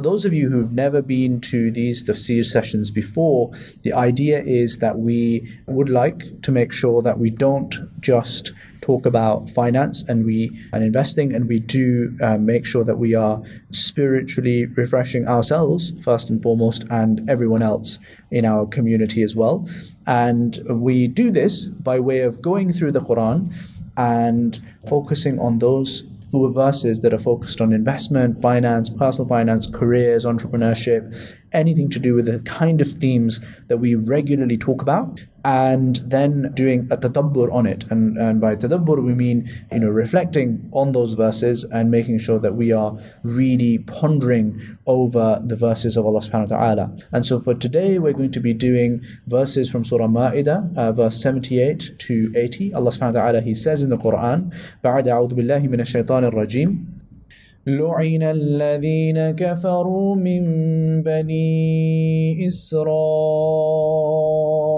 For those of you who've never been to these tafsir sessions before, the idea is that we would like to make sure that we don't just talk about finance and we and investing and we do uh, make sure that we are spiritually refreshing ourselves first and foremost and everyone else in our community as well. And we do this by way of going through the quran and focusing on those verses that are focused on investment, finance, personal finance, careers, entrepreneurship, anything to do with the kind of themes that we regularly talk about and then doing a tadabbur on it. And, and by tadabbur, we mean, you know, reflecting on those verses and making sure that we are really pondering over the verses of Allah subhanahu wa ta'ala. And so for today, we're going to be doing verses from Surah Ma'idah, uh, verse 78 to 80. Allah subhanahu wa ta'ala, He says in the Quran, بعد أعوذ بالله من الشيطان الرجيم لعن الذين كفروا من بني إسرائيل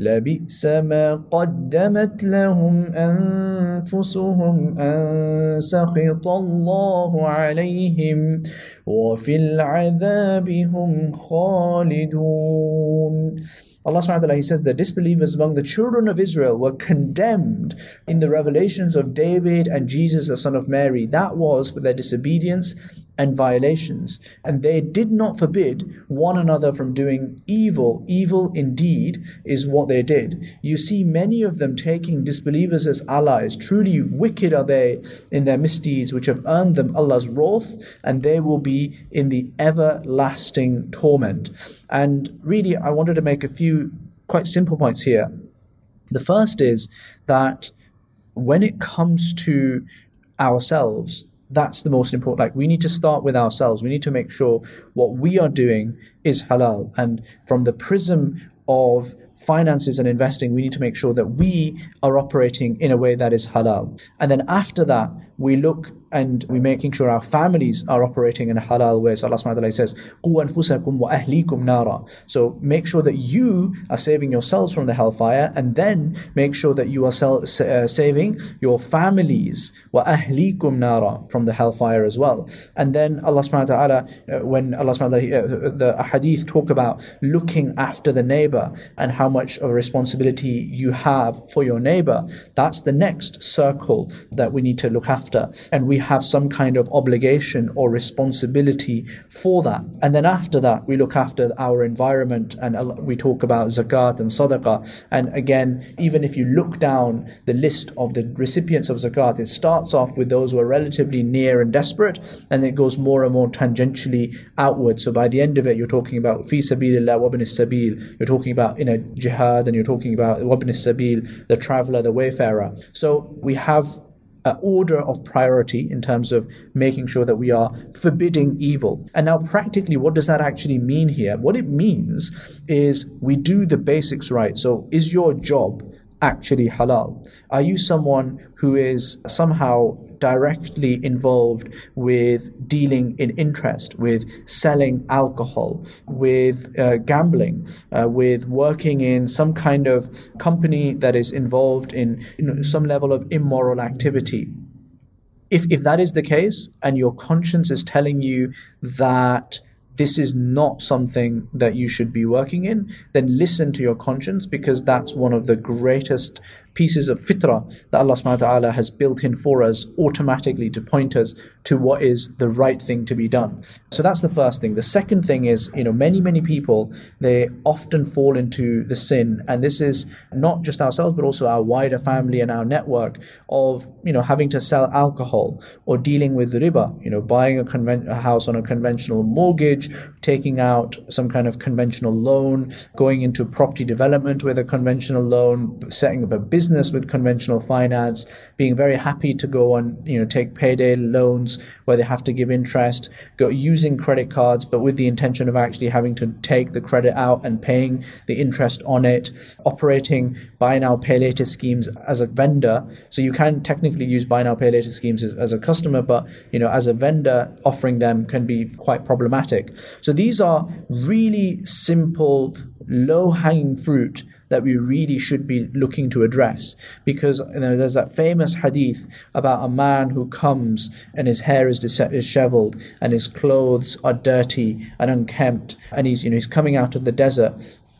لبئس ما قدمت لهم أنفسهم أن سخط الله عليهم وفي العذاب هم خالدون Allah subhanahu wa ta'ala, He says the disbelievers among the children of Israel were condemned in the revelations of David and Jesus, the son of Mary. That was for their disobedience and violations. And they did not forbid one another from doing evil. Evil indeed is what they did. You see many of them taking disbelievers as allies. Truly wicked are they in their misdeeds, which have earned them Allah's wrath, and they will be in the everlasting torment. And really, I wanted to make a few quite simple points here. The first is that when it comes to ourselves, that's the most important. Like we need to start with ourselves. We need to make sure what we are doing is halal. And from the prism of finances and investing, we need to make sure that we are operating in a way that is halal. And then after that, we look and we're making sure our families are operating in a halal way. So Allah says, Qu wa ahlikum nara. So make sure that you are saving yourselves from the hellfire and then make sure that you are uh, saving your families wa ahlikum nara from the hellfire as well. And then Allah subhanahu wa ta'ala, uh, when Allah subhanahu wa ta'ala, uh, the hadith talk about looking after the neighbor and how much of a responsibility you have for your neighbor, that's the next circle that we need to look after. And we have some kind of obligation or responsibility for that. And then after that, we look after our environment and we talk about zakat and sadaqah. And again, even if you look down the list of the recipients of zakat, it starts off with those who are relatively near and desperate, and it goes more and more tangentially outward. So by the end of it, you're talking about fi sabilillah wa sabil. You're talking about in a jihad, and you're talking about wa sabil, the traveler, the wayfarer. So we have uh, order of priority in terms of making sure that we are forbidding evil. And now, practically, what does that actually mean here? What it means is we do the basics right. So, is your job actually halal? Are you someone who is somehow directly involved with dealing in interest, with selling alcohol, with uh, gambling, uh, with working in some kind of company that is involved in you know, some level of immoral activity. If, if that is the case, and your conscience is telling you that this is not something that you should be working in, then listen to your conscience because that's one of the greatest pieces of fitrah that Allah subhanahu wa ta'ala has built in for us automatically to point us to what is the right thing to be done. So that's the first thing. The second thing is, you know, many, many people, they often fall into the sin, and this is not just ourselves, but also our wider family and our network of, you know, having to sell alcohol or dealing with riba, you know, buying a, conven- a house on a conventional mortgage, taking out some kind of conventional loan, going into property development with a conventional loan, setting up a business business with conventional finance, being very happy to go on, you know, take payday loans where they have to give interest, go using credit cards, but with the intention of actually having to take the credit out and paying the interest on it, operating buy now, pay later schemes as a vendor. So you can technically use buy now, pay later schemes as, as a customer, but, you know, as a vendor, offering them can be quite problematic. So these are really simple, low hanging fruit that we really should be looking to address. Because you know, there's that famous hadith about a man who comes and his hair is disheveled and his clothes are dirty and unkempt, and he's you know he's coming out of the desert.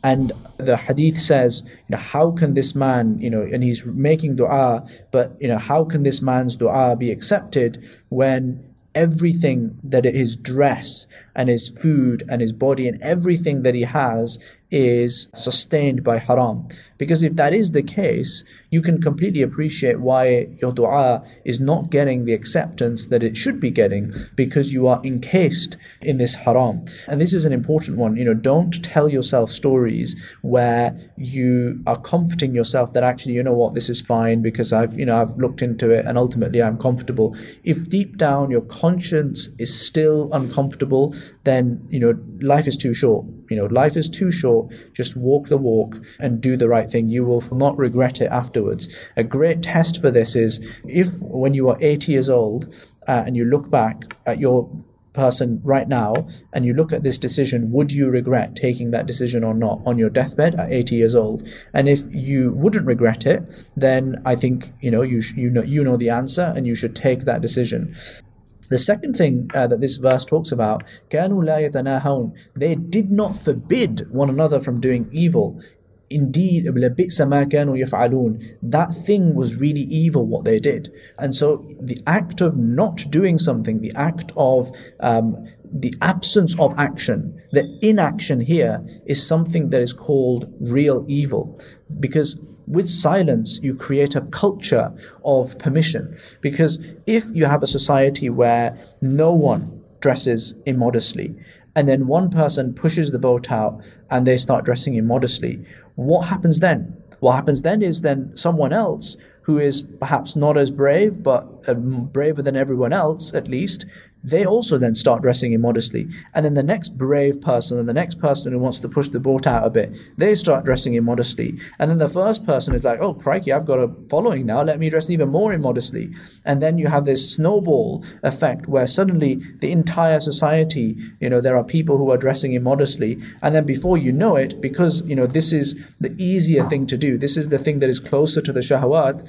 And the hadith says, you know, how can this man, you know, and he's making dua, but you know, how can this man's dua be accepted when everything that his dress and his food and his body and everything that he has is sustained by haram. Because if that is the case, you can completely appreciate why your dua is not getting the acceptance that it should be getting because you are encased in this haram. And this is an important one. You know, don't tell yourself stories where you are comforting yourself that actually, you know what, this is fine because I've, you know, I've looked into it and ultimately I'm comfortable. If deep down your conscience is still uncomfortable, then, you know, life is too short. You know, life is too short. Just walk the walk and do the right thing. You will not regret it afterwards. A great test for this is if when you are 80 years old uh, and you look back at your person right now and you look at this decision would you regret taking that decision or not on your deathbed at 80 years old and if you wouldn't regret it then i think you know you sh- you know you know the answer and you should take that decision the second thing uh, that this verse talks about, كانوا لا يتناهون. They did not forbid one another from doing evil. Indeed, that thing was really evil what they did. And so the act of not doing something, the act of um, the absence of action, the inaction here is something that is called real evil. Because with silence, you create a culture of permission. Because if you have a society where no one dresses immodestly, and then one person pushes the boat out and they start dressing immodestly, what happens then? What happens then is then someone else who is perhaps not as brave, but um, braver than everyone else at least, they also then start dressing immodestly. And then the next brave person and the next person who wants to push the boat out a bit, they start dressing immodestly. And then the first person is like, oh, crikey, I've got a following now. Let me dress even more immodestly. And then you have this snowball effect where suddenly the entire society, you know, there are people who are dressing immodestly. And then before you know it, because, you know, this is the easier thing to do, this is the thing that is closer to the shahawat,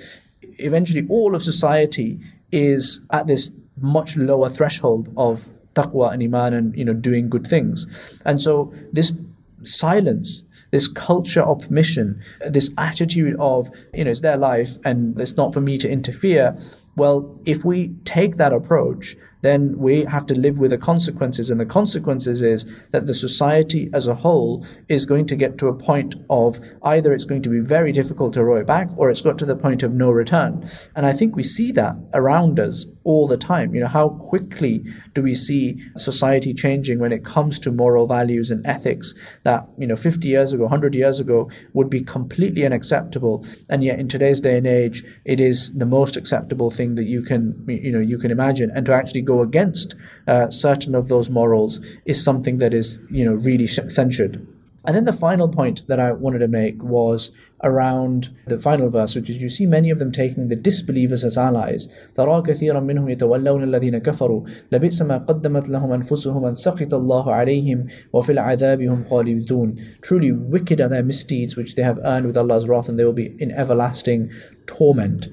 eventually all of society is at this much lower threshold of taqwa and iman and you know doing good things. And so this silence this culture of permission this attitude of you know it's their life and it's not for me to interfere. Well if we take that approach then we have to live with the consequences. And the consequences is that the society as a whole is going to get to a point of either it's going to be very difficult to row back or it's got to the point of no return. And I think we see that around us all the time. You know, how quickly do we see society changing when it comes to moral values and ethics that, you know, 50 years ago, 100 years ago would be completely unacceptable. And yet in today's day and age, it is the most acceptable thing that you can, you know, you can imagine. And to actually go go against uh, certain of those morals is something that is, you know, really censured. And then the final point that I wanted to make was around the final verse, which is you see many of them taking the disbelievers as allies. ترى كثيرا منهم يتولون الذين كفروا لبئس ما قدمت لهم أنفسهم أن سخط الله عليهم وفي العذاب هم خالدون. Truly wicked are their misdeeds which they have earned with Allah's wrath and they will be in everlasting torment.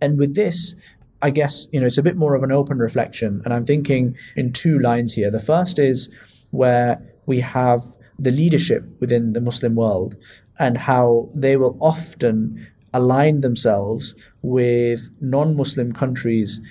And with this, I guess, you know, it's a bit more of an open reflection. And I'm thinking in two lines here. The first is where we have the leadership within the Muslim world and how they will often align themselves with non Muslim countries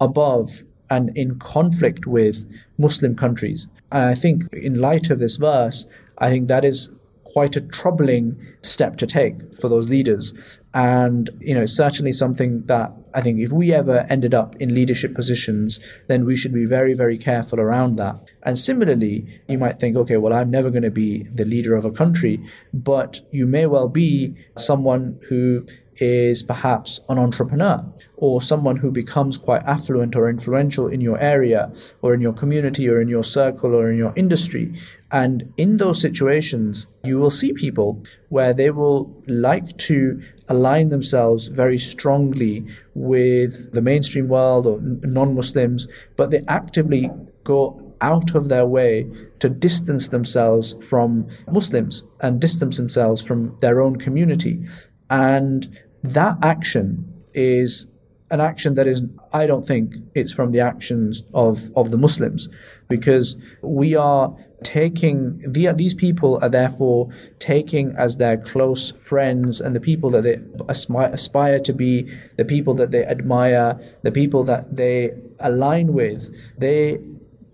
above and in conflict with Muslim countries. And I think, in light of this verse, I think that is quite a troubling step to take for those leaders And, you know, certainly something that I think if we ever ended up in leadership positions, then we should be very, very careful around that. And similarly, you might think, okay, well, I'm never going to be the leader of a country, but you may well be someone who is perhaps an entrepreneur or someone who becomes quite affluent or influential in your area or in your community or in your circle or in your industry. And in those situations, you will see people where they will like to align themselves very strongly with the mainstream world or non Muslims, but they actively go out of their way to distance themselves from Muslims and distance themselves from their own community. And that action is an action that is, I don't think it's from the actions of, of the Muslims because we are taking, the, these people are therefore taking as their close friends and the people that they aspire, aspire to be, the people that they admire, the people that they align with. They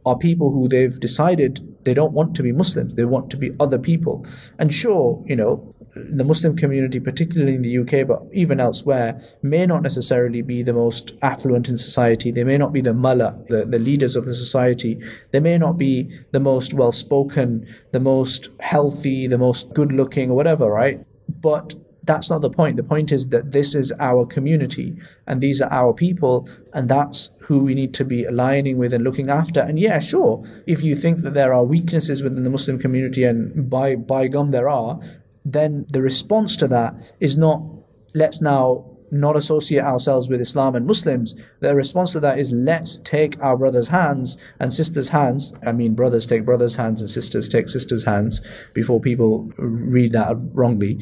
are people who they've decided they don't want to be Muslims. They want to be other people. And sure, you know, the Muslim community, particularly in the UK, but even elsewhere, may not necessarily be the most affluent in society. They may not be the mullah, the, the leaders of the society. They may not be the most well spoken, the most healthy, the most good looking, or whatever, right? But that's not the point. The point is that this is our community and these are our people, and that's who we need to be aligning with and looking after. And yeah, sure, if you think that there are weaknesses within the Muslim community, and by by gum there are, then the response to that is not let's now not associate ourselves with Islam and Muslims. The response to that is let's take our brothers' hands and sisters' hands. I mean, brothers take brothers' hands and sisters take sisters' hands before people read that wrongly.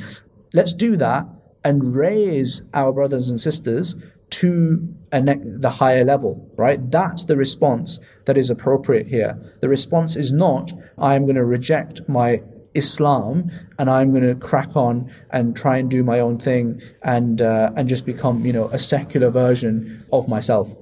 Let's do that and raise our brothers and sisters to the higher level, right? That's the response that is appropriate here. The response is not, I'm going to reject my Islam and I'm going to crack on and try and do my own thing and uh, and just become you know a secular version of myself.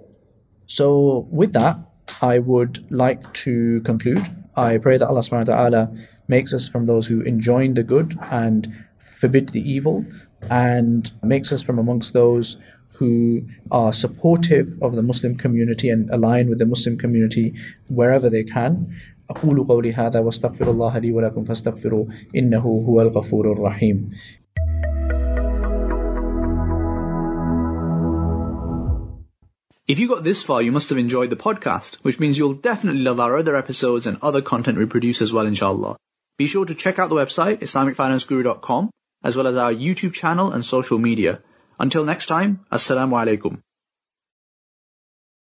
So with that, I would like to conclude. I pray that Allah subhanahu wa ta'ala makes us from those who enjoin the good and forbid the evil and makes us from amongst those who are supportive of the Muslim community and align with the Muslim community wherever they can أقول قولي هذا واستغفر الله لي ولكم فاستغفروا إنه هو الغفور الرحيم If you got this far, you must have enjoyed the podcast, which means you'll definitely love our other episodes and other content we produce as well, inshallah. Be sure to check out the website, IslamicFinanceGuru.com, as well as our YouTube channel and social media. Until next time, Assalamu alaikum.